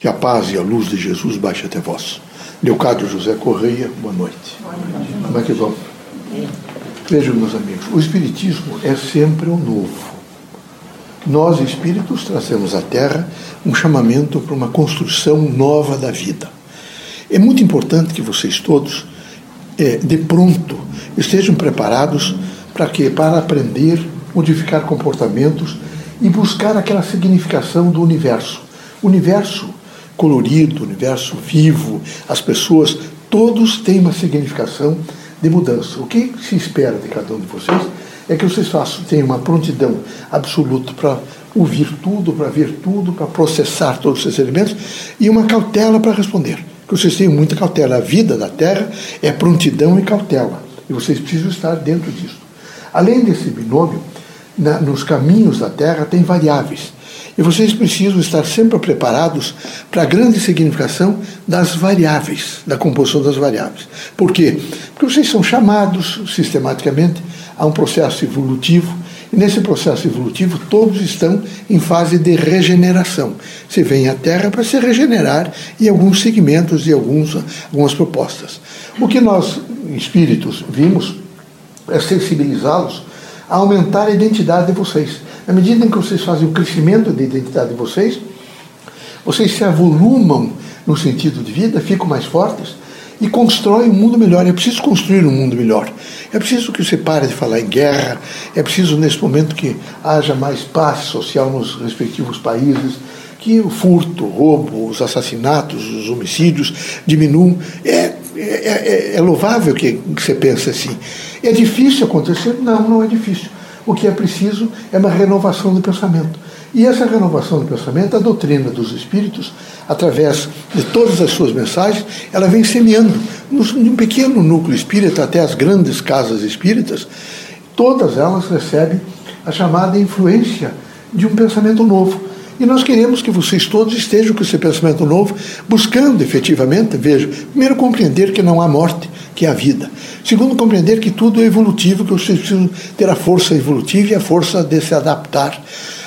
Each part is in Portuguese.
Que a paz e a luz de Jesus baixe até vós. Leocádio José Correia, boa noite. Como é que vão? Vejam, meus amigos, o Espiritismo é sempre o novo. Nós, espíritos, trazemos à Terra um chamamento para uma construção nova da vida. É muito importante que vocês todos, é, de pronto, estejam preparados para quê? Para aprender, modificar comportamentos e buscar aquela significação do universo. O universo colorido, universo vivo, as pessoas, todos têm uma significação de mudança. O que se espera de cada um de vocês é que vocês façam, tenham uma prontidão absoluta para ouvir tudo, para ver tudo, para processar todos esses elementos e uma cautela para responder. Que vocês tenham muita cautela. A vida da Terra é prontidão e cautela. E vocês precisam estar dentro disso. Além desse binômio, na, nos caminhos da Terra tem variáveis. E vocês precisam estar sempre preparados para a grande significação das variáveis, da composição das variáveis. Por quê? Porque vocês são chamados sistematicamente a um processo evolutivo, e nesse processo evolutivo todos estão em fase de regeneração. Você vem à Terra para se regenerar em alguns segmentos e alguns, algumas propostas. O que nós, espíritos, vimos é sensibilizá-los a aumentar a identidade de vocês. Na medida em que vocês fazem o crescimento da identidade de vocês, vocês se avolumam no sentido de vida, ficam mais fortes e constroem um mundo melhor. É preciso construir um mundo melhor. É preciso que você pare de falar em guerra, é preciso nesse momento que haja mais paz social nos respectivos países, que o furto, o roubo, os assassinatos, os homicídios diminuam. É, é, é, é louvável que, que você pense assim. É difícil acontecer? Não, não é difícil o que é preciso é uma renovação do pensamento. E essa renovação do pensamento, a doutrina dos espíritos, através de todas as suas mensagens, ela vem semeando num pequeno núcleo espírita até as grandes casas espíritas, todas elas recebem a chamada influência de um pensamento novo. E nós queremos que vocês todos estejam com esse pensamento novo, buscando efetivamente, veja, primeiro compreender que não há morte, que é a vida. Segundo, compreender que tudo é evolutivo, que vocês precisam ter a força evolutiva e a força de se adaptar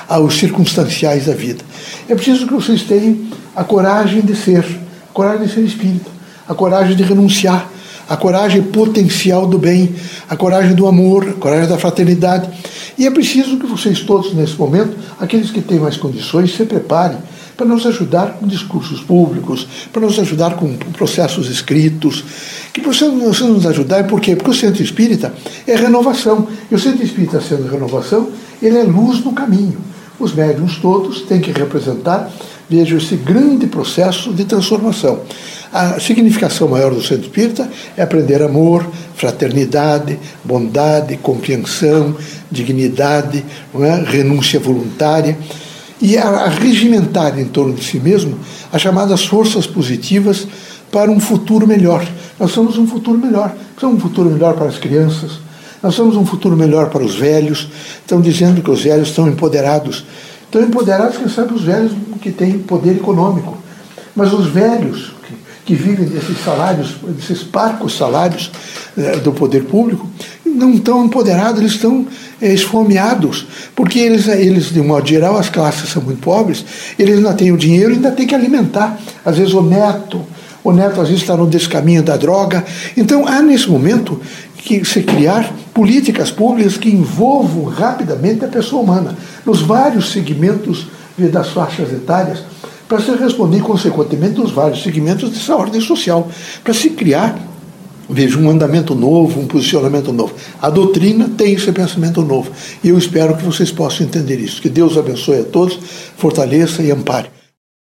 aos circunstanciais da vida. É preciso que vocês tenham a coragem de ser, a coragem de ser espírita, a coragem de renunciar, a coragem potencial do bem, a coragem do amor, a coragem da fraternidade. E é preciso que vocês todos, nesse momento, aqueles que têm mais condições, se preparem para nos ajudar com discursos públicos, para nos ajudar com processos escritos, que possam nos ajudar, por quê? Porque o centro espírita é renovação. E o centro espírita sendo renovação, ele é luz no caminho. Os médiums todos têm que representar, vejo, esse grande processo de transformação. A significação maior do centro espírita é aprender amor, fraternidade, bondade, compreensão, dignidade, é? renúncia voluntária e a, regimentar em torno de si mesmo as chamadas forças positivas para um futuro melhor. Nós somos um futuro melhor. Somos um futuro melhor para as crianças. Nós somos um futuro melhor para os velhos. Estão dizendo que os velhos estão empoderados. Estão empoderados, quem sabe, os velhos que têm poder econômico. Mas os velhos que, que vivem desses salários, desses parcos salários eh, do poder público, não estão empoderados, eles estão é, esfomeados, porque eles, eles, de modo geral, as classes são muito pobres, eles ainda têm o dinheiro e ainda têm que alimentar. Às vezes o neto, o neto às vezes está no descaminho da droga. Então há nesse momento que se criar políticas públicas que envolvam rapidamente a pessoa humana, nos vários segmentos das faixas etárias, para se responder consequentemente nos vários segmentos dessa ordem social, para se criar vejo um andamento novo, um posicionamento novo. A doutrina tem esse pensamento novo. E eu espero que vocês possam entender isso. Que Deus abençoe a todos, fortaleça e ampare.